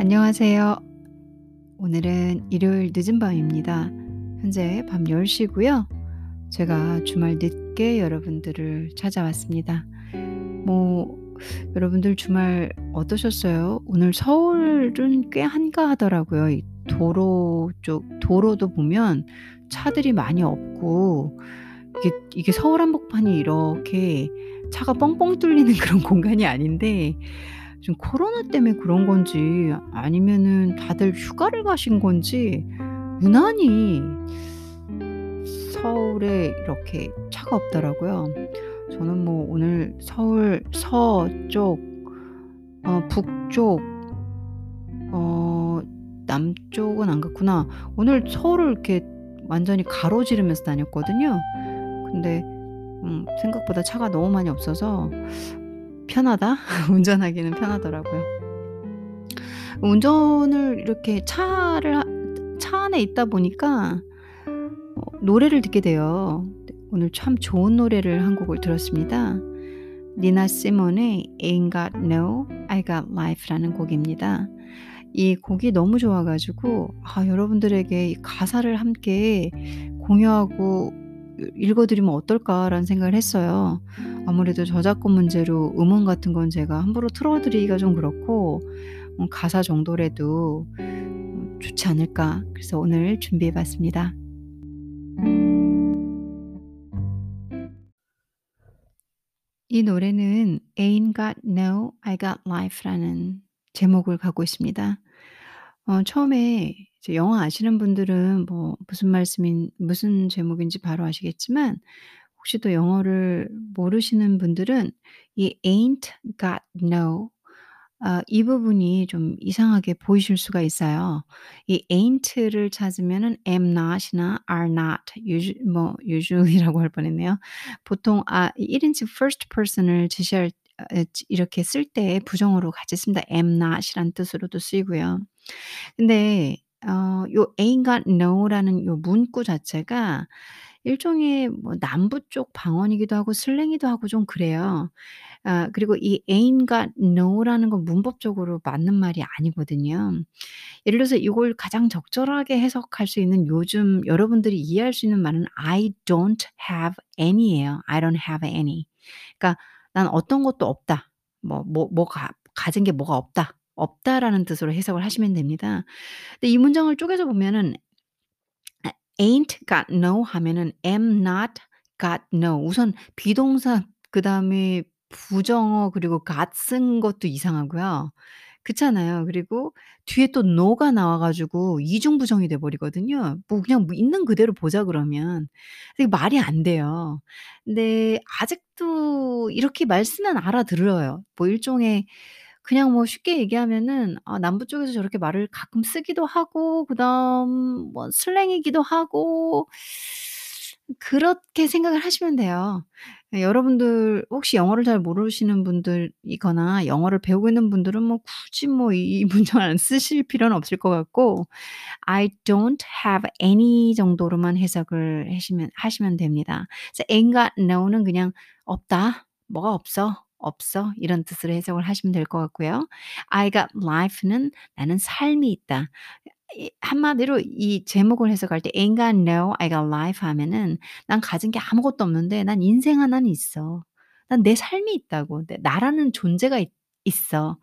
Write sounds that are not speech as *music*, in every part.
안녕하세요. 오늘은 일요일 늦은 밤입니다. 현재 밤 10시 고요. 제가 주말 늦게 여러분들을 찾아왔습니다. 뭐 여러분들 주말 어떠셨어요? 오늘 서울은 꽤 한가하더라고요. 이 도로 쪽 도로도 보면 차들이 많이 없고 이게 이게 서울 한복판이 이렇게 차가 뻥뻥 뚫리는 *laughs* 그런 공간이 아닌데 지금 코로나 때문에 그런 건지 아니면은 다들 휴가를 가신 건지 유난히 서울에 이렇게 차가 없더라고요. 저는 뭐 오늘 서울 서쪽, 어, 북쪽, 어, 남쪽은 안 갔구나. 오늘 서울을 이렇게 완전히 가로지르면서 다녔거든요. 근데 음, 생각보다 차가 너무 많이 없어서 편하다? *laughs* 운전하기는 편하더라고요. 운전을 이렇게 차를 차 안에 있다 보니까 어, 노래를 듣게 돼요. 오늘 참 좋은 노래를 한 곡을 들었습니다. 니나 시몬의 Ain't Got No, I Got Life라는 곡입니다. 이 곡이 너무 좋아 가지고 아, 여러분들에게 가사를 함께 공유하고 읽어드리면 어떨까라는 생각을 했어요. 아무래도 저작권 문제로 음원 같은 건 제가 함부로 틀어드리기가 좀 그렇고 음, 가사 정도라도 음, 좋지 않을까. 그래서 오늘 준비해봤습니다. 이 노래는 Ain't Got No, I Got Life라는 제목을 갖고 있습니다. 어, 처음에 이제 영어 아시는 분들은 뭐 무슨 말씀인 무슨 제목인지 바로 아시겠지만 혹시 또 영어를 모르시는 분들은 이 ain't got no 아, 이 부분이 좀 이상하게 보이실 수가 있어요. 이 ain't를 찾으면은 am not이나 are not, usu, 뭐 usually라고 할 뻔했네요. 보통 아 1인칭 first person을 지시할 이렇게 쓸 때 부정어로 같이 씁니다. am not이란 뜻으로도 쓰이고요. 근데 어 요 ain't got no라는 요 문구 자체가 일종의 뭐 남부 쪽 방언이기도 하고 슬랭이기도 하고 좀 그래요. 아 그리고 이 ain't got no라는 건 문법적으로 맞는 말이 아니거든요. 예를 들어서 이걸 가장 적절하게 해석할 수 있는 요즘 여러분들이 이해할 수 있는 말은 I don't have any예요. I don't have any. 그러니까 난 어떤 것도 없다. 뭐 뭐 뭐가 가진 게 뭐가 없다. 없다라는 뜻으로 해석을 하시면 됩니다. 근데 이 문장을 쪼개서 보면은 ain't got no 하면은 am not got no. 우선 비동사 그다음에 부정어 그리고 got 쓴 것도 이상하고요. 그렇잖아요. 그리고 뒤에 또 no가 나와 가지고 이중 부정이 돼 버리거든요. 뭐 그냥 뭐 있는 그대로 보자 그러면. 말이 안 돼요. 근데 아직도 이렇게 말 쓰면 알아들어요. 뭐 일종의 그냥 뭐 쉽게 얘기하면은 아 남부 쪽에서 저렇게 말을 가끔 쓰기도 하고 그다음 뭐 슬랭이기도 하고 그렇게 생각을 하시면 돼요. 예 여러분들 혹시 영어를 잘 모르시는 분들이거나 영어를 배우고 있는 분들은 뭐 굳이 뭐 이 문장을 안 쓰실 필요는 없을 것 같고 I don't have any 정도로만 해석을 하시면 하시면 됩니다. 그래서 ain't got no는 그냥 없다. 뭐가 없어. 없어 이런 뜻으로 해석을 하시면 될 것 같고요. I got life는 나는 삶이 있다. 이 한마디로 이 제목을 해석할 때 ain't got no, I got life 하면은 난 가진 게 아무것도 없는데 난 인생 하나는 있어. 난 내 삶이 있다고. 내 나라는 존재가 있 있어.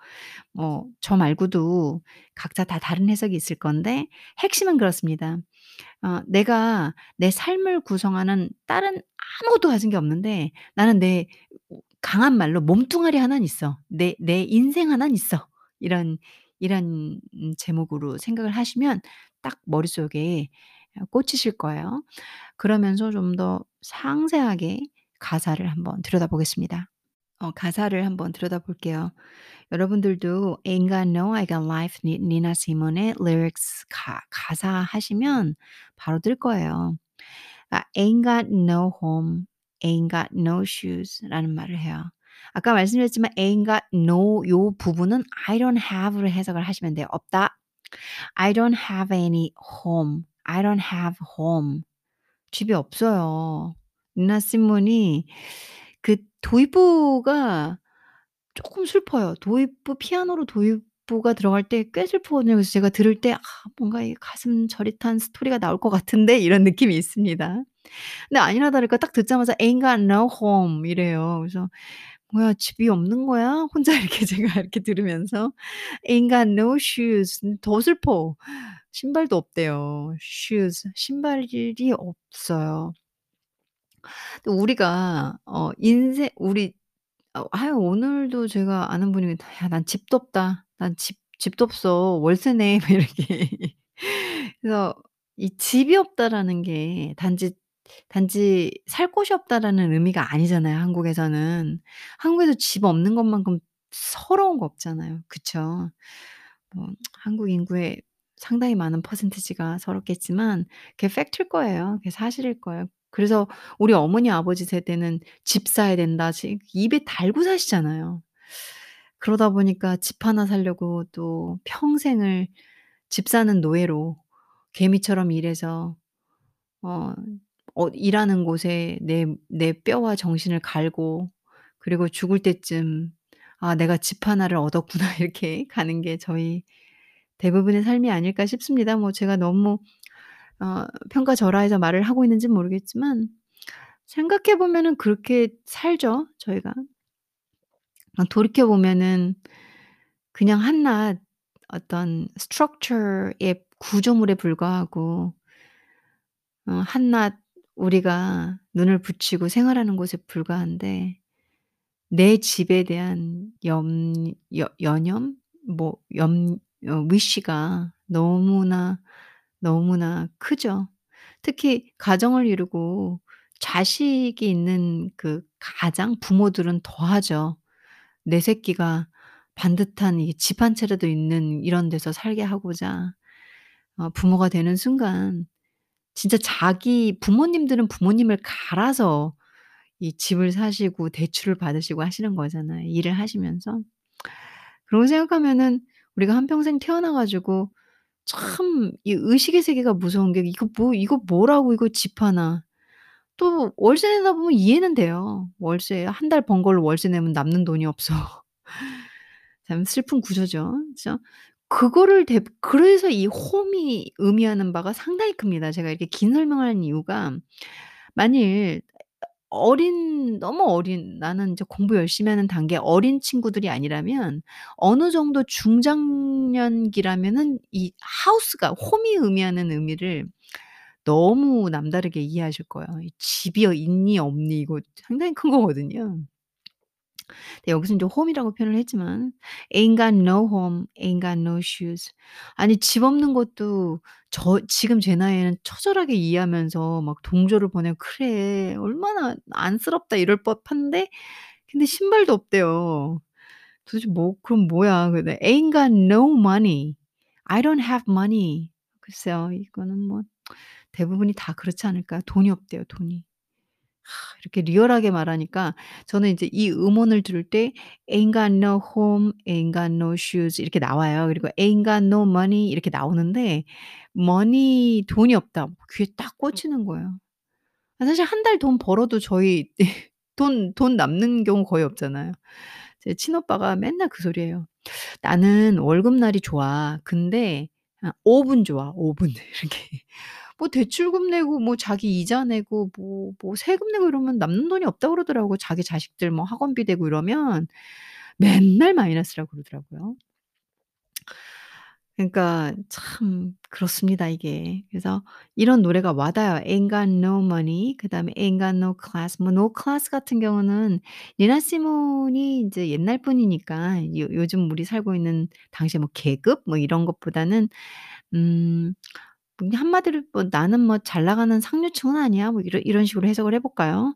뭐 저 말고도 각자 다 다른 해석이 있을 건데 핵심은 그렇습니다. 어 내가 내 삶을 구성하는 다른 아무것도 가진 게 없는데 나는 내 강한 말로 몸뚱아리 하나는 있어. 내 내 인생 하나는 있어. 이런 이런 음 제목으로 생각을 하시면 딱 머릿속에 어 꽂히실 거예요. 그러면서 좀 더 상세하게 가사를 한번 들여다보겠습니다. 어 가사를 한번 들여다볼게요. 여러분들도 Ain't Got No, I Got Life 니 니나 시몬의 lyrics 가 가사 하시면 바로 뜰 거예요. 아 Ain't got no home, ain't got no shoes라는 말을 해요. 아까 말씀드렸지만 ain't got no 요 부분은 I don't have로 해석을 하시면 돼요. 없다. I don't have any home. I don't have home. 집이 없어요. 니나 시몬이 그 도입부가 쪼끔 슬퍼요. 도입부 피아노로 도입 부가 들어갈 때 꽤 슬프거든요. 그래서 제가 들을 때 '아 뭔가 이 가슴 저릿한 스토리가 나올 것 같은데.' *laughs* 이런 느낌이 있습니다. 근데 아니나 다를까 딱 듣자마자 "Ain't got no home." 이래요. 그래서 '뭐야 집이 없는 거야?' *laughs* 혼자 이렇게 제가 이렇게 들으면서 "Ain't got no shoes." 음더 슬퍼. 신발도 없대요. shoes 신발이 없어요. 또 우리가 어 인생 우리 어 아유 오늘도 제가 아는 분이 "야 난 집도 없다. 난 집 집도 없어. 월세 내." *laughs* 막 이렇게. 그래서 이 집이 없다라는 게 단지 단지 살 곳이 없다라는 의미가 아니잖아요 한국에서는. 한국에서 집 없는 것만큼 서러운 거 없잖아요. 그쵸? 뭐 한국 인구의 상당히 많은 퍼센티지가 서럽겠지만 그게 팩트일 거예요. 그게 사실일 거예요. 그래서 우리 어머니 아버지 세대는 "집 사야 된다." 지 입에 달고 사시잖아요. 그러다 보니까 집 하나 사려고 또 평생을 집 사는 노예로 개미처럼 일해서 어 어 일하는 곳에 내 내 뼈와 정신을 갈고 그리고 죽을 때쯤 '아 내가 집 하나를 얻었구나.' *laughs* 이렇게 가는 게 저희 대부분의 삶이 아닐까 싶습니다. 뭐 제가 너무 어 평가절하해서 말을 하고 있는진 모르겠지만 생각해 보면은 그렇게 살죠 저희가. 어 돌이켜 보면은 그냥 한낱 어떤 structure의 구조물에 불과하고 어 한낱 우리가 눈을 붙이고 생활하는 곳에 불과한데 내 집에 대한 염 여 여념 뭐 염어 wish가 너무나, 너무나 크죠. 특히 가정을 이루고 자식이 있는 그 가장 부모들은 더 하죠. 내 새끼가 반듯한 이집한 채라도 있는 이런 데서 살게 하고자 어 부모가 되는 순간 진짜 자기 부모님들은 부모님을 갈아서 이 집을 사시고 대출을 받으시고 하시는 거잖아요 일을 하시면서. 그런 거 생각하면은 우리가 한평생 태어나 가지고 참 이 의식의 세계가 무서운 게 '이거 뭐 이거 뭐라고 이거 집 하나.' 또 월세 내다 보면 이해는 돼요. 월세 1 달 번 걸로 월세 내면 남는 돈이 없어. *laughs* 참 슬픈 구조죠. 그죠? 그거를 대 그래서 이 home이 의미하는 바가 상당히 큽니다. 제가 이렇게 긴 설명을 하는 이유가 만일 어린 너무 어린 나는 이제 공부 열심히 하는 단계 어린 친구들이 아니라면 어느 정도 중장년기라면은 이 house가 home이 의미하는 의미를 너무 남다르게 이해하실 거예요. 이 집이 어 있니 없니 이거 상당히 큰 거거든요. 네 여기서 인제 home이라고 표현을 했지만 "Ain't got no home, ain't got no shoes." 아니 집 없는 것도 저 지금 제 나이에는 처절하게 이해하면서 막 동조를 보내고 '그래 얼마나 안쓰럽다.' 이럴 법한데 근데 신발도 없대요. 도대체 뭐 그럼 뭐야? 근데 "Ain't got no money. I don't have money." 글쎄요. 이거는 뭐 대부분이 다 그렇지 않을까요? 돈이 없대요 돈이. 이렇게 리얼하게 말하니까 저는 인제 이 음원을 들을 때 "Ain't got no home, ain't got no shoes." 이렇게 나와요. 그리고 "Ain't got no money." 이렇게 나오는데 money 돈이 없다. 귀에 딱 꽂히는 거예요. 아 사실 1 달 돈 벌어도 저희 *laughs* 돈 돈 남는 경우 거의 없잖아요. 제 친오빠가 맨날 그 소리예요. "나는 월급날이 좋아. 근데 아5분 좋아 5 분." *laughs* 이렇게. 뭐 대출금 내고 뭐 자기 이자 내고 뭐 뭐 세금 내고 이러면 남는 돈이 없다고 그러더라고요. 자기 자식들 뭐 학원비 대고 이러면 맨날 마이너스라고 그러더라고요. 그러니까 참 그렇습니다 이게. 그래서 이런 노래가 와 닿아요. Ain't got no money 그다음에 Ain't got no class. 뭐 no class 같은 경우는 니나 시몬이 인제 옛날 분이니까 요 요즘 우리 살고 있는 당시에 뭐 계급 뭐 이런 것보다는 음 한마디로 뭐 "나는 뭐 잘 나가는 상류층은 아니야." 뭐 이런 이런 식으로 해석을 해 볼까요?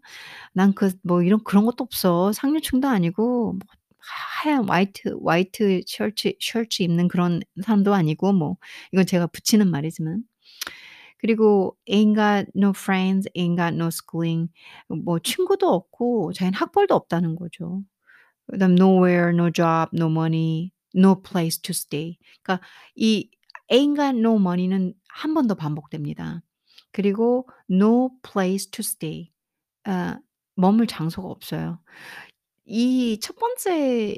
"난 그 뭐 이런 그런 것도 없어. 상류층도 아니고 뭐 하얀 화이트 화이트 셔츠 셔츠 입는 그런 사람도 아니고." 뭐 이건 제가 붙이는 말이지만. 그리고 "Ain't got no friends, ain't got no schooling." 뭐 친구도 없고 자기는 학벌도 없다는 거죠. 그다음 "Nowhere, no job, no money, no place to stay." 그러니까 이 "ain't got no money"는 1번더 반복됩니다. 그리고 "no place to stay." 아 머물 장소가 없어요. 이 첫 번째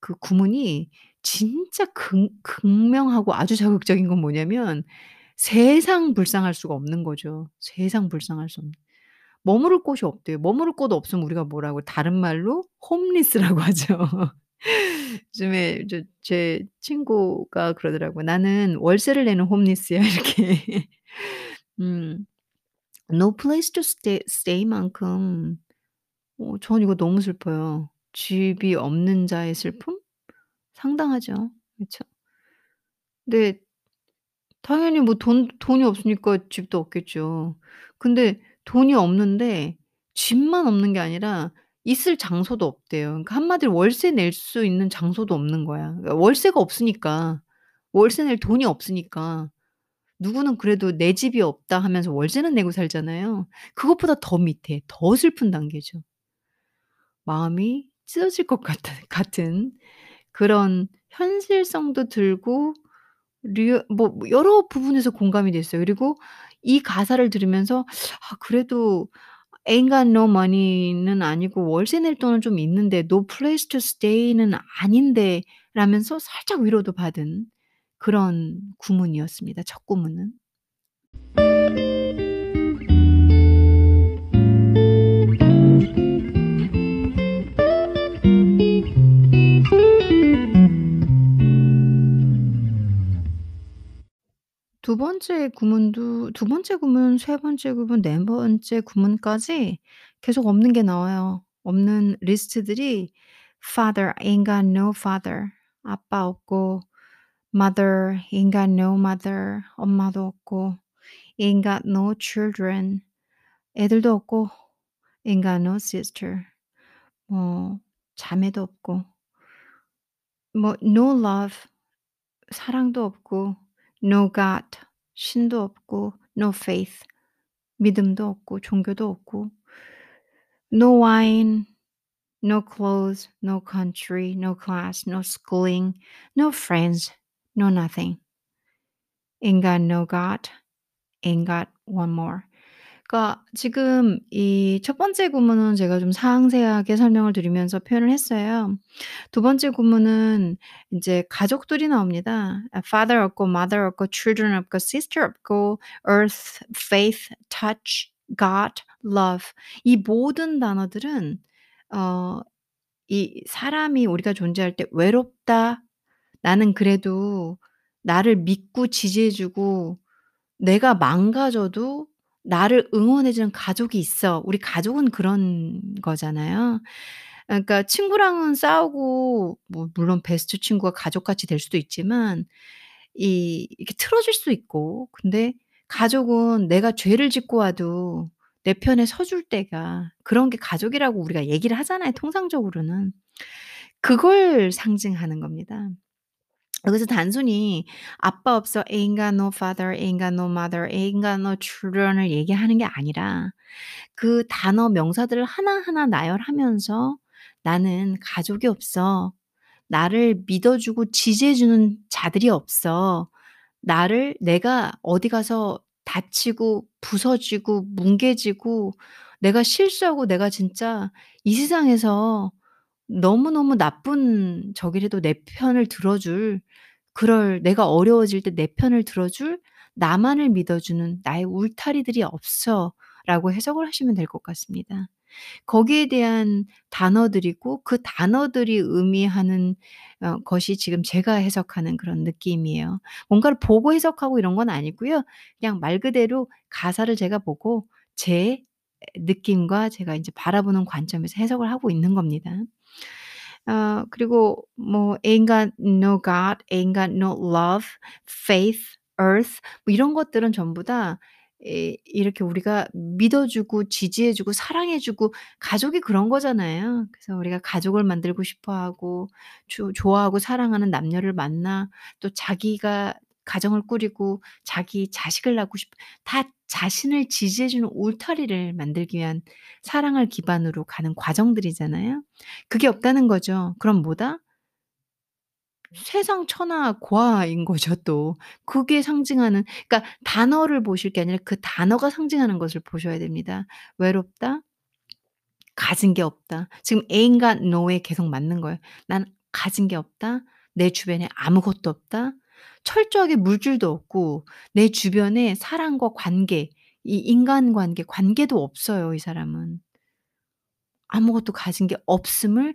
그 구문이 진짜 극 극명하고 아주 자극적인 건 뭐냐면 세상 불쌍할 수가 없는 거죠. 세상 불쌍할 수 없는. 머무를 곳이 없대요. 머무를 곳 없으면 우리가 뭐라고 다른 말로 홈리스라고 *laughs* 하죠. 요즘에 저 제 친구가 그러더라고요. "나는 월세를 내는 홈리스야." *laughs* 이렇게. 음. No place to stay stay만큼 어 전 이거 너무 슬퍼요. 집이 없는 자의 슬픔? 상당하죠. 그쵸? 근데 당연히 뭐 돈 돈이 없으니까 집도 없겠죠. 근데 돈이 없는데 집만 없는 게 아니라 있을 장소도 없대요. 그러니까 한마디로 월세 낼 수 있는 장소도 없는 거야. 그러니까 월세가 없으니까. 월세 낼 돈이 없으니까. 누구는 그래도 "내 집이 없다." 하면서 월세는 내고 살잖아요. 그것보다 더 밑에 더 슬픈 단계죠. 마음이 찢어질 것 같은 *laughs* 같은 그런 현실성도 들고 리뭐 여러 부분에서 공감이 됐어요. 그리고 이 가사를 들으면서 '아 그래도 ain't got no money는 아니고 월세 낼 돈은 좀 있는데 no place to stay는 아닌데.' 라면서 살짝 위로도 받은 그런 구문이었습니다 첫 구문은. 두 번째 구문도 두 번째 구문, 세 번째 구문, 네 번째 구문까지 계속 없는 게 나와요. 없는 리스트들이 father ain't got no father 아빠 없고 mother ain't got no mother 엄마도 없고 ain't got no children 애들도 없고 ain't got no sister 뭐 자매도 없고 뭐 no love 사랑도 없고 no God 신도 없고 no faith 믿음도 없고 종교도 없고 no wine, no clothes, no country, no class, no schooling, no friends, no nothing. ain't got no God, ain't got one more. 그러니까 지금 이 첫 번째 구문은 제가 좀 상세하게 설명을 드리면서 표현을 했어요. 두 번째 구문은 인제 가족들이 나옵니다. 아 father 없고 mother 없고 children 없고 sister 없고 earth, faith, touch, God, love 이 모든 단어들은 어 이 사람이 우리가 존재할 때 외롭다. 나는 그래도 나를 믿고 지지해 주고 내가 망가져도 나를 응원해 주는 가족이 있어. 우리 가족은 그런 거잖아요. 아 그러니까 친구랑은 싸우고 뭐 물론 베스트 친구가 가족같이 될 수도 있지만 이 이렇게 틀어질 수 있고 근데 가족은 내가 죄를 짓고 와도 내 편에 서줄 때가 그런 게 가족이라고 우리가 얘기를 하잖아요 통상적으로는. 그걸 상징하는 겁니다. 여기서 단순히 아빠 없어 ain't got no father, ain't got no mother, ain't got no children을 얘기하는 게 아니라 그 단어 명사들을 하나하나 나열하면서 '나는 가족이 없어. 나를 믿어 주고 지지해 주는 자들이 없어. 나를 내가 어디 가서 다치고 부서지고 뭉개지고 내가 실수하고 내가 진짜 이 세상에서 너무너무 나쁜 적이라도 내 편을 들어줄 그럴 내가 어려워질 때 내 편을 들어줄 나만을 믿어주는 나의 울타리들이 없어.'라고 해석을 하시면 될 것 같습니다. 거기에 대한 단어들이고 그 단어들이 의미하는 어 것이 지금 제가 해석하는 그런 느낌이에요. 뭔가를 보고 해석하고 이런 건 아니고요. 그냥 말 그대로 가사를 제가 보고 제 느낌과 제가 인제 바라보는 관점에서 해석을 하고 있는 겁니다. 어 그리고 뭐 ain't got no God, ain't got no love, faith, earth 뭐 이런 것들은 전부 다 이 이렇게 우리가 믿어 주고 지지해 주고 사랑해 주고 가족이 그런 거잖아요. 그래서 우리가 가족을 만들고 싶어 하고 조 좋아하고 사랑하는 남녀를 만나 또 자기가 가정을 꾸리고 자기 자식을 낳고 싶어 다 자신을 지지해 주는 울타리를 만들기 위한 사랑을 기반으로 가는 과정들이잖아요. 그게 없다는 거죠. 그럼 뭐다? 세상 천하 고아인 거죠 또. 그게 상징하는 그러니까 단어를 보실 게 아니라 그 단어가 상징하는 것을 보셔야 됩니다. 외롭다. 가진 게 없다. 지금 got no에 계속 맞는 거예요. "난 가진 게 없다. 내 주변에 아무것도 없다. 철저하게 물줄도 없고 내 주변에 사람과 관계 이 인간관계 관계도 없어요 이 사람은. 아무것도 가진 게 없음을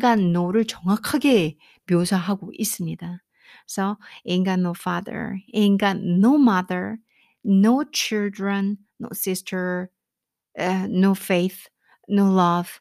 got no를 정확하게 묘사하고 있습니다. 그래서 ain't got no father, ain't got no mother, no children, no sister, 에, no faith, no love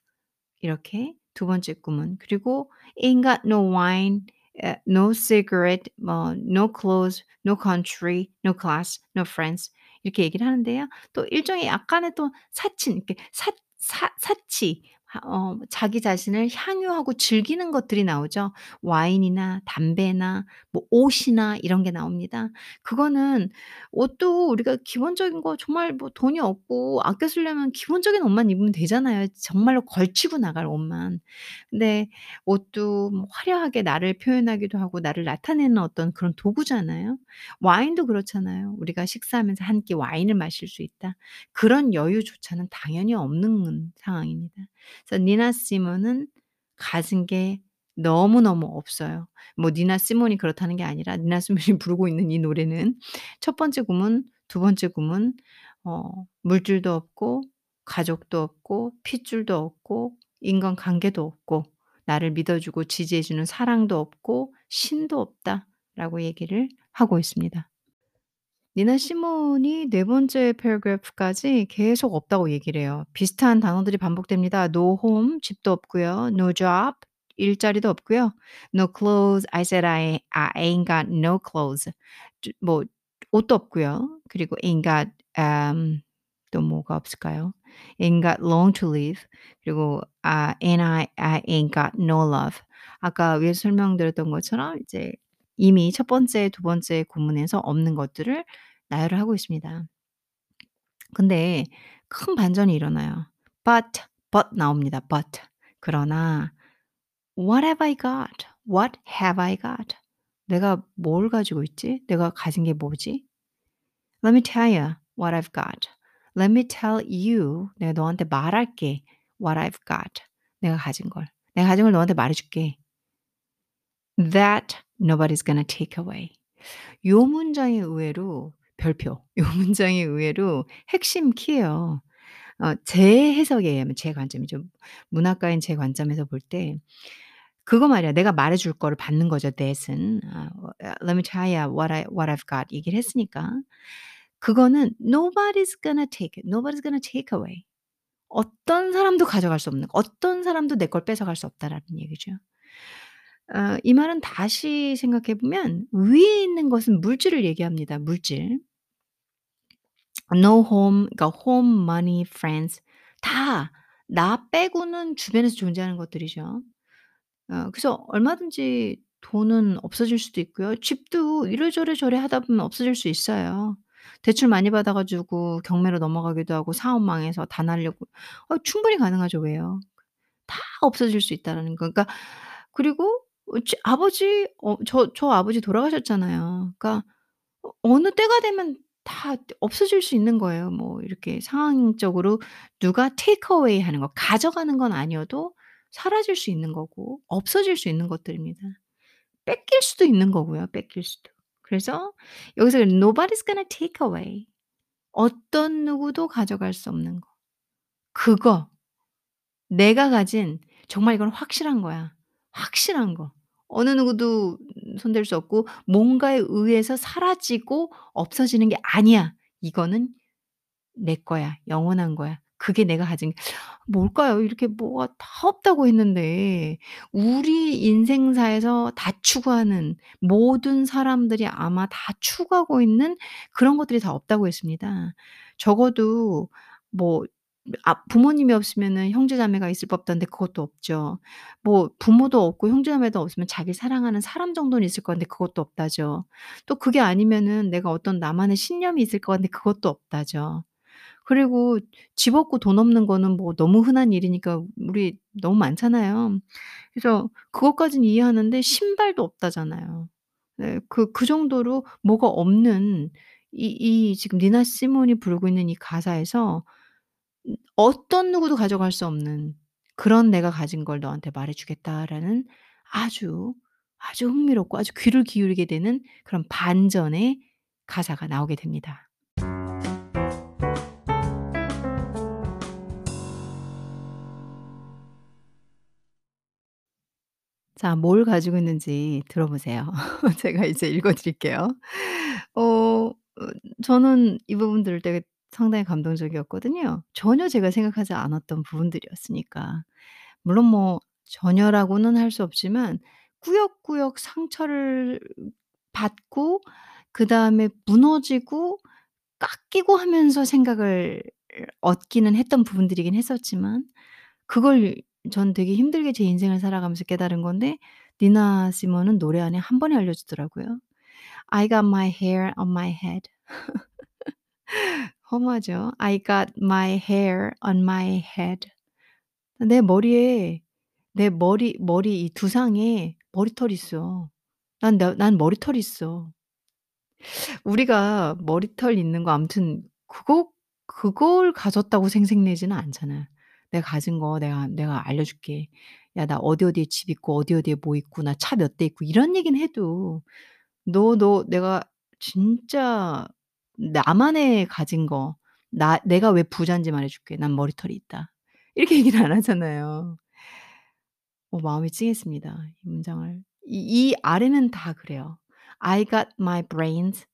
이렇게 두 번째 꿈은 그리고 ain't got no wine, 에, no cigarette, 뭐 no clothes, no country, no class, no friends 이렇게 얘기를 하는데요. 또 일종의 약간의 또 사친 이렇게 사 사 사치 하 어 자기 자신을 향유하고 즐기는 것들이 나오죠. 와인이나 담배나 뭐 옷이나 이런 게 나옵니다. 그거는 옷도 우리가 기본적인 거 정말 뭐 돈이 없고 아껴 쓰려면 기본적인 옷만 입으면 되잖아요. 정말로 걸치고 나갈 옷만. 근데 옷도 뭐 화려하게 나를 표현하기도 하고 나를 나타내는 어떤 그런 도구잖아요. 와인도 그렇잖아요. 우리가 식사하면서 한끼 와인을 마실 수 있다. 그런 여유조차는 당연히 없는 상황입니다. 그래서 니나 시몬은 가진 게 너무너무 없어요. 뭐 니나 시몬이 그렇다는 게 아니라 니나 시몬이 *laughs* 부르고 있는 이 노래는 첫 번째 꿈은 두 번째 꿈은 어 물줄도 없고 가족도 없고 핏줄도 없고 인간 관계도 없고 나를 믿어 주고 지지해 주는 사랑도 없고 신도 없다라고 얘기를 하고 있습니다. 니나 시몬이 네 번째 패러그래프까지 계속 없다고 얘기를 해요. 비슷한 단어들이 반복됩니다. No home 집도 없고요. No job 일자리도 없고요. No clothes I said I I ain't got no clothes 주 뭐 옷도 없고요. 그리고 ain't got um 또 뭐가 없을까요? ain't got long to live 그리고 아 and I I ain't got no love 아까 위에서 설명드렸던 것처럼 이제 이미 첫 번째, 두 번째 구문에서 없는 것들을 나열을 하고 있습니다. 근데 큰 반전이 일어나요. but, but 나옵니다. but. 그러나 what have I got? what have I got? 내가 뭘 가지고 있지? 내가 가진 게 뭐지? Let me tell you what I've got. Let me tell you 내가 너한테 말할게 what I've got. 내가 가진 걸. 내가 가진 걸 너한테 말해 줄게. That nobody's gonna take away. 요 문장이 의외로 별표. *laughs* 요 문장이 의외로 핵심 키예요. 어 제 해석에 의하면 제 관점이죠. 문학가인 제 관점에서 볼 때 그거 말이야. 내가 말해 줄 거를 받는 거죠 that은. 아어 "Let me tell you what I what I've got." 얘기를 했으니까. 그거는 nobody's gonna take it. nobody's gonna take away. 어떤 사람도 가져갈 수 없는 어떤 사람도 내 걸 뺏어갈 수 없다라는 얘기죠. 어 이 말은 다시 생각해 보면 위에 있는 것은 물질을 얘기합니다, 물질. No home 그러니까 home, money, friends 다 나 빼고는 주변에서 존재하는 것들이죠. 어 그래서 얼마든지 돈은 없어질 수도 있고요. 집도 이래저래 저래 하다 보면 없어질 수 있어요. 대출 많이 받아 가지고 경매로 넘어가기도 하고 사업 망해서 다 날리고 어 충분히 가능하죠. 왜요? 다 없어질 수 있다라는 거. 그러니까 그리고 어 지 아버지 어 저 저 아버지 돌아가셨잖아요. 그러니까 어 어느 때가 되면 다 없어질 수 있는 거예요. 뭐 이렇게 상황적으로 누가 테이크 어웨이 하는 거 가져가는 건 아니어도 사라질 수 있는 거고 없어질 수 있는 것들입니다. 뺏길 수도 있는 거고요, 뺏길 수도. 그래서 여기서 nobody's gonna take away 어떤 누구도 가져갈 수 없는 거. 그거 내가 가진 정말 이건 확실한 거야. 확실한 거. 어느 누구도 손댈 수 없고 뭔가에 의해서 사라지고 없어지는 게 아니야. 이거는 내 거야. 영원한 거야. 그게 내가 가진 뭘까요? 이렇게 뭐가 다 없다고 했는데 우리 인생사에서 다 추구하는 모든 사람들이 아마 다 추구하고 있는 그런 것들이 다 없다고 했습니다. 적어도 뭐 아 부모님이 없으면은 형제자매가 있을 법한데 그것도 없죠. 뭐 부모도 없고 형제자매도 없으면 자기 사랑하는 사람 정도는 있을 건데 그것도 없다죠. 또 그게 아니면은 내가 어떤 나만의 신념이 있을 것 같은데 그것도 없다죠. 그리고 집 없고 돈 없는 거는 뭐 너무 흔한 일이니까 우리 너무 많잖아요. 그래서 그것까진 이해하는데 신발도 없다잖아요. 네. 그 그 정도로 뭐가 없는 이 이 지금 니나 시몬이 부르고 있는 이 가사에서 음 어떤 누구도 가져갈 수 없는 그런 "내가 가진 걸 너한테 말해 주겠다."라는 아주 아주 흥미롭고 아주 귀를 기울이게 되는 그런 반전의 가사가 나오게 됩니다. 자 뭘 가지고 있는지 들어보세요. *laughs* 제가 이제 읽어 드릴게요. 어어 저는 이 부분 들을 때 상당히 감동적이었거든요. 전혀 제가 생각하지 않았던 부분들이었으니까. 물론 뭐 전혀라고는 할 수 없지만 꾸역꾸역 상처를 받고 그다음에 무너지고 깎이고 하면서 생각을 얻기는 했던 부분들이긴 했었지만 그걸 전 되게 힘들게 제 인생을 살아가면서 깨달은 건데 니나 시몬은 노래 안에 한 번에 알려주더라고요. I got my hair on my head. 허무하죠. I got my hair on my head. 내 머리에 내 머리 머리 이 두상에 머리털이 있어. 난나난 머리털이 있어. 우리가 머리털 있는 거 아무튼 그거 그걸 가졌다고 생색내지는 않잖아요. "내가 가진 거 내가 내가 알려줄게. 야 나 어디 어디에 집 있고 어디 어디에 뭐 있고 나 차 몇 대 있고." 이런 얘기는 해도 "너 너 내가 진짜 나만의 가진 거 나 내가 왜 부자인지 말해 줄게. 난 머리털이 있다." 이렇게 *laughs* 얘기는 안 하잖아요. 어 마음이 찡했습니다. 이 문장을. 이 이 아래는 다 그래요. "I got my brains."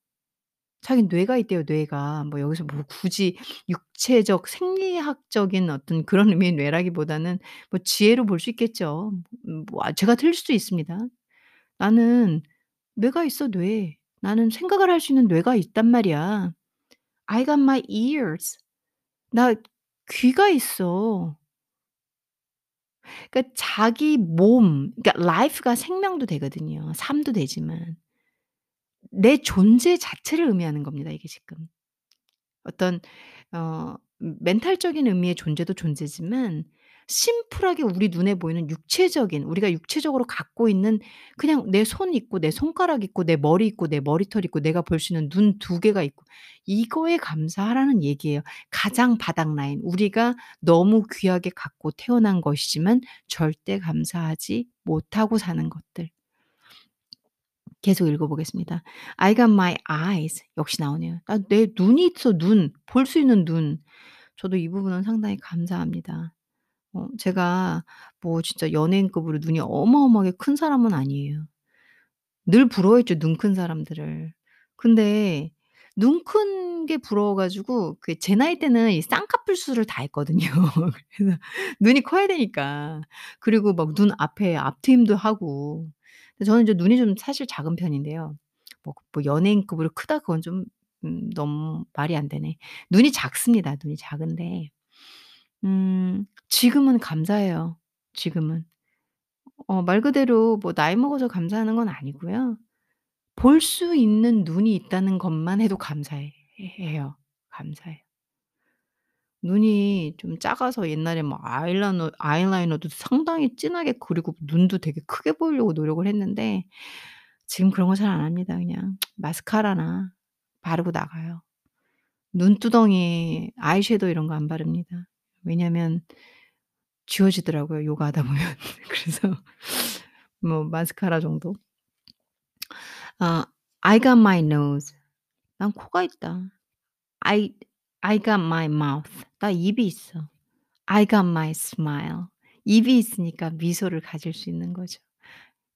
자기는 뇌가 있대요, 뇌가. 뭐 여기서 뭐 굳이 육체적 생리학적인 어떤 그런 의미의 뇌라기보다는 뭐 지혜로 볼 수 있겠죠. 음뭐아 제가 틀릴 수도 있습니다. "나는 뇌가 있어, 뇌. 나는 생각을 할 수 있는 뇌가 있단 말이야. I got my ears." 나 귀가 있어. 그러니까 자기 몸 그러니까 life가 생명도 되거든요. 삶도 되지만 내 존재 자체를 의미하는 겁니다 이게 지금. 어떤 어 멘탈적인 의미의 존재도 존재지만 심플하게 우리 눈에 보이는 육체적인 우리가 육체적으로 갖고 있는 그냥 내 손 있고 내 손가락 있고 내 머리 있고 내 머리털 있고 내가 볼 수 있는 눈두 개가 있고 이거에 감사하라는 얘기예요. 가장 바닥 라인 우리가 너무 귀하게 갖고 태어난 것이지만 절대 감사하지 못하고 사는 것들. 계속 읽어 보겠습니다. I got my eyes 역시 나오네요. 아 내 눈이 있어 눈. 볼 수 있는 눈. 저도 이 부분은 상당히 감사합니다. 어 제가 뭐 진짜 연예인급으로 눈이 어마어마하게 큰 사람은 아니에요. 늘 부러워했죠, 눈 큰 사람들을. 근데 눈 큰 게 부러워 가지고 그 제 나이 때는 이 쌍꺼풀 수술을 다 했거든요. *laughs* 그래서 눈이 커야 되니까. 그리고 막 눈 앞에 앞트임도 하고. 저는 이제 눈이 좀 사실 작은 편인데요. 뭐 뭐 연예인급으로 크다 그건 좀 음 너무 말이 안 되네. 눈이 작습니다. 눈이 작은데 음 지금은 감사해요, 지금은. 어 말 그대로 뭐 나이 먹어서 감사하는 건 아니고요. 볼 수 있는 눈이 있다는 것만 해도 감사해 해요. 감사해요. 눈이 좀 작아서 옛날에 뭐 아이라너 아이라이너도 상당히 진하게 그리고 눈도 되게 크게 보이려고 노력을 했는데 지금 그런 거 잘 안 합니다. 그냥 마스카라나 바르고 나가요. 눈두덩이 아이섀도우 이런 거 안 바릅니다. 왜냐면 지워지더라고요, 요가 하다 보면. *laughs* 그래서 뭐 마스카라 정도. 아 I got my nose. 난 코가 있다. I I got my mouth. 나 입이 있어. I got my smile. 입이 있으니까 미소를 가질 수 있는 거죠.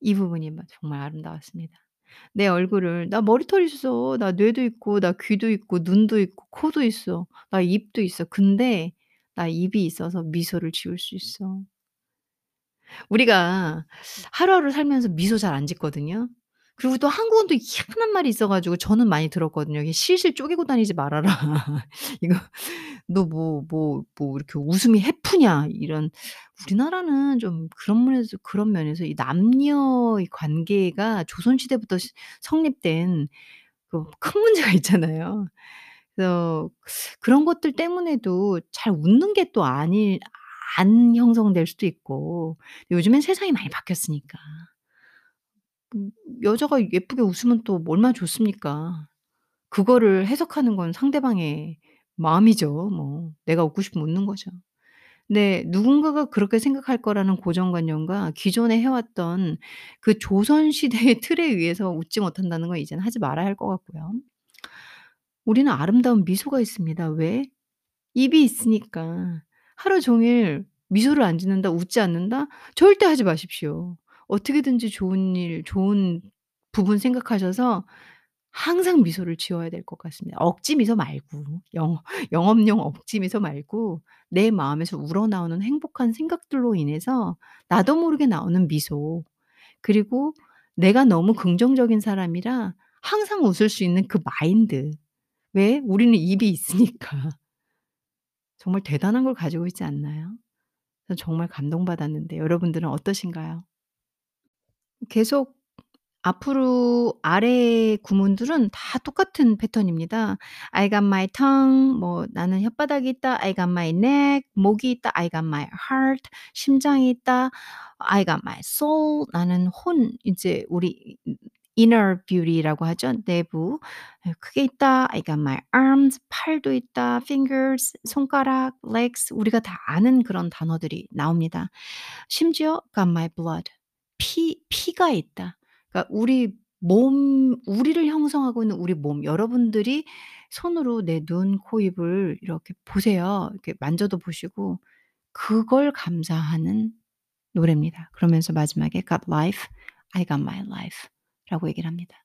이 부분이 막 정말 아름다웠습니다. 내 얼굴을 "나 머리털 있어. 나 뇌도 있고 나 귀도 있고 눈도 있고 코도 있어. 나 입도 있어. 근데 나 입이 있어서 미소를 지을 수 있어." 우리가 하루하루 살면서 미소 잘 안 짓거든요. 그리고 또 한국은 또 희한한 말이 있어 가지고 저는 많이 들었거든요. 이게 "실실 쪼개고 다니지 말아라." *laughs* 이거 "너 뭐 뭐 뭐 이렇게 웃음이 해프냐." 이런 우리나라는 좀 그런 면에서 그런 면에서 이 남녀의 관계가 조선시대부터 시 성립된 그 큰 문제가 있잖아요. 그래서 그런 것들 때문에도 잘 웃는 게 또 아니 안 형성될 수도 있고 요즘엔 세상이 많이 바뀌었으니까. 음 여자가 예쁘게 웃으면 또 얼마나 좋습니까. 그거를 해석하는 건 상대방의 마음이죠 뭐. 내가 웃고 싶으면 웃는 거죠. 네. 누군가가 그렇게 생각할 거라는 고정관념과 기존에 해 왔던 그 조선 시대의 *laughs* 틀에 의해서 웃지 못한다는 건 이제는 하지 말아야 할 것 같고요. 우리는 아름다운 미소가 있습니다. 왜? 입이 있으니까. 하루 종일 미소를 안 짓는다, 웃지 않는다? 절대 하지 마십시오. 어떻게든지 좋은 일, 좋은 부분 생각하셔서 항상 미소를 지어야 될 것 같습니다. 억지 미소 말고 영어 영업용 억지 미소 말고 내 마음에서 우러나오는 행복한 생각들로 인해서 나도 모르게 나오는 미소. 그리고 내가 너무 긍정적인 사람이라 항상 웃을 수 있는 그 마인드. 왜? 우리는 입이 있으니까. 정말 대단한 걸 가지고 있지 않나요? 전 정말 감동받았는데 여러분들은 어떠신가요? 계속 앞으로 아래 구문들은 다 똑같은 패턴입니다. I got my tongue 뭐 나는 혓바닥이 있다. I got my neck 목이 있다. I got my heart 심장이 있다. I got my soul 나는 혼 이제 우리 inner beauty라고 하죠. 내부 예 그게 있다. I got my arms 팔도 있다. fingers 손가락 legs 우리가 다 아는 그런 단어들이 나옵니다. 심지어 got my blood 피 피가 있다. 그러니까 우리 몸 우리를 형성하고 있는 우리 몸 여러분들이 손으로 내 눈, 코, 입을 이렇게 보세요. 이렇게 만져도 보시고 그걸 감사하는 노래입니다. 그러면서 마지막에 got life, I got my life 라고 얘기를 합니다.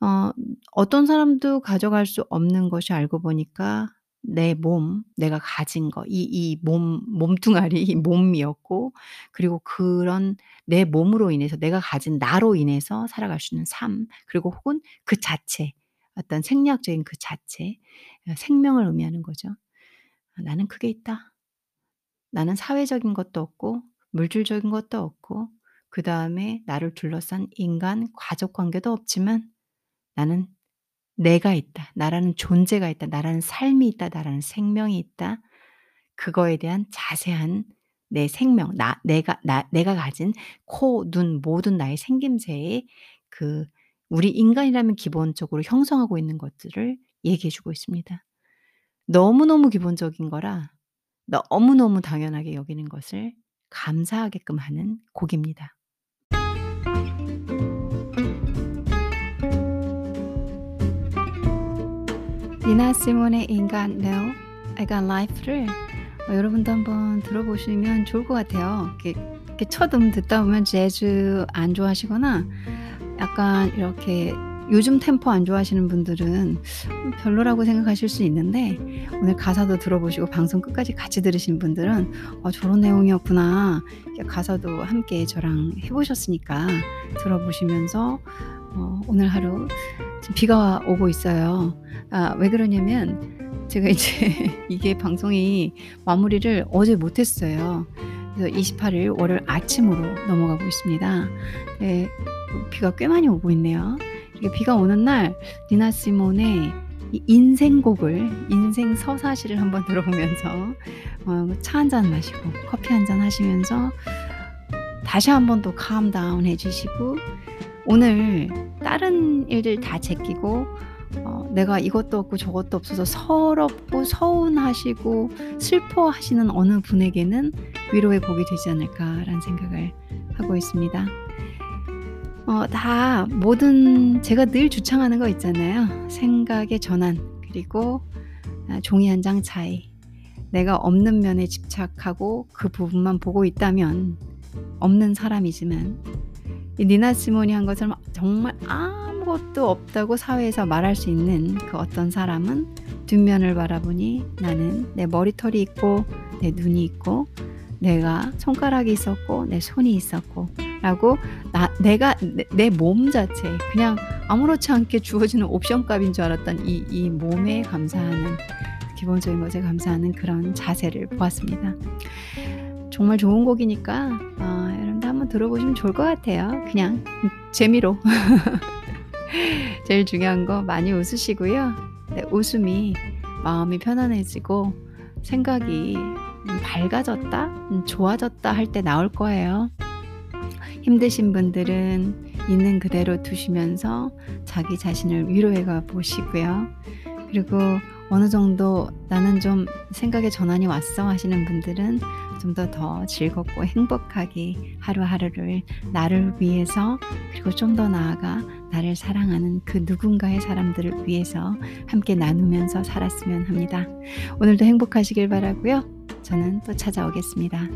어 어떤 사람도 가져갈 수 없는 것이 알고 보니까 내 몸, 내가 가진 거 이 이 몸 몸뚱아리 이 몸이었고 그리고 그런 내 몸으로 인해서 내가 가진 나로 인해서 살아갈 수 있는 삶 그리고 혹은 그 자체 어떤 생리학적인 그 자체 어 생명을 의미하는 거죠. '나는 그게 있다. 나는 사회적인 것도 없고 물질적인 것도 없고 그 다음에 나를 둘러싼 인간, 가족 관계도 없지만 나는 내가 있다. 나라는 존재가 있다. 나라는 삶이 있다. 나라는 생명이 있다. 그거에 대한 자세한 내 생명, 나 내가 나 내가 가진 코, 눈 모든 나의 생김새의 그 우리 인간이라면 기본적으로 형성하고 있는 것들을 얘기해 주고 있습니다. 너무너무 기본적인 거라 너무너무 당연하게 여기는 것을 감사하게끔 하는 곡입니다. 니나 시몬의 No, I Got Life를 어 여러분도 한번 들어보시면 좋을 것 같아요. 이렇게 이렇게 첫 음 듣다 보면 재즈 안 좋아하시거나 약간 이렇게 요즘 템포 안 좋아하시는 분들은 음 별로라고 생각하실 수 있는데 오늘 가사도 들어보시고 방송 끝까지 같이 들으신 분들은 '어 저런 내용이었구나.' 가사도 함께 저랑 해 보셨으니까 들어보시면서 어 오늘 하루 비가 오고 있어요. 아 왜 그러냐면 제가 이제 *laughs* 이게 방송이 마무리를 어제 못 했어요. 그래서 28일 월요일 아침으로 넘어가고 있습니다. 네. 비가 꽤 많이 오고 있네요. 비가 오는 날 니나 시몬의 이 인생곡을 인생 서사시를 한번 들어보면서 어 차 한 잔 마시고 커피 한 잔 하시면서 다시 한번 또 calm down 해 주시고 오늘 다른 일들 다 제끼고 어 내가 이것도 없고 저것도 없어서 서럽고 서운하시고 슬퍼하시는 어느 분에게는 위로의 곡이 되지 않을까라는 생각을 하고 있습니다. 어 다 모든 제가 늘 주창하는 거 있잖아요. 생각의 전환 그리고 아 종이 한 장 차이. 내가 없는 면에 집착하고 그 부분만 보고 있다면 없는 사람이지만 이 니나 시몬이 한 것처럼 정말 아무것도 없다고 사회에서 말할 수 있는 그 어떤 사람은 뒷면을 바라보니 나는 내 머리털이 있고 내 눈이 있고 내가 손가락이 있었고 내 손이 있었고 라고 나 내가 내 몸 자체 그냥 아무렇지 않게 주어지는 옵션 값인 줄 알았던 이 이 몸에 감사하는 기본적인 것에 감사하는 그런 자세를 보았습니다. 정말 좋은 곡이니까 어 여러분도 들어보시면 좋을 것 같아요. 그냥 재미로. *laughs* 제일 중요한 거 많이 웃으시고요. 네 웃음이 마음이 편안해지고 생각이 음 밝아졌다, 음 좋아졌다 할 때 나올 거예요. 힘드신 분들은 있는 그대로 두시면서 자기 자신을 위로해 가 보시고요. 그리고 어느 정도 '나는 좀 생각의 전환이 왔어.' 하시는 분들은 좀 더 더 즐겁고 행복하게 하루하루를 나를 위해서 그리고 좀 더 나아가 나를 사랑하는 그 누군가의 사람들을 위해서 함께 나누면서 살았으면 합니다. 오늘도 행복하시길 바라고요. 저는 또 찾아오겠습니다.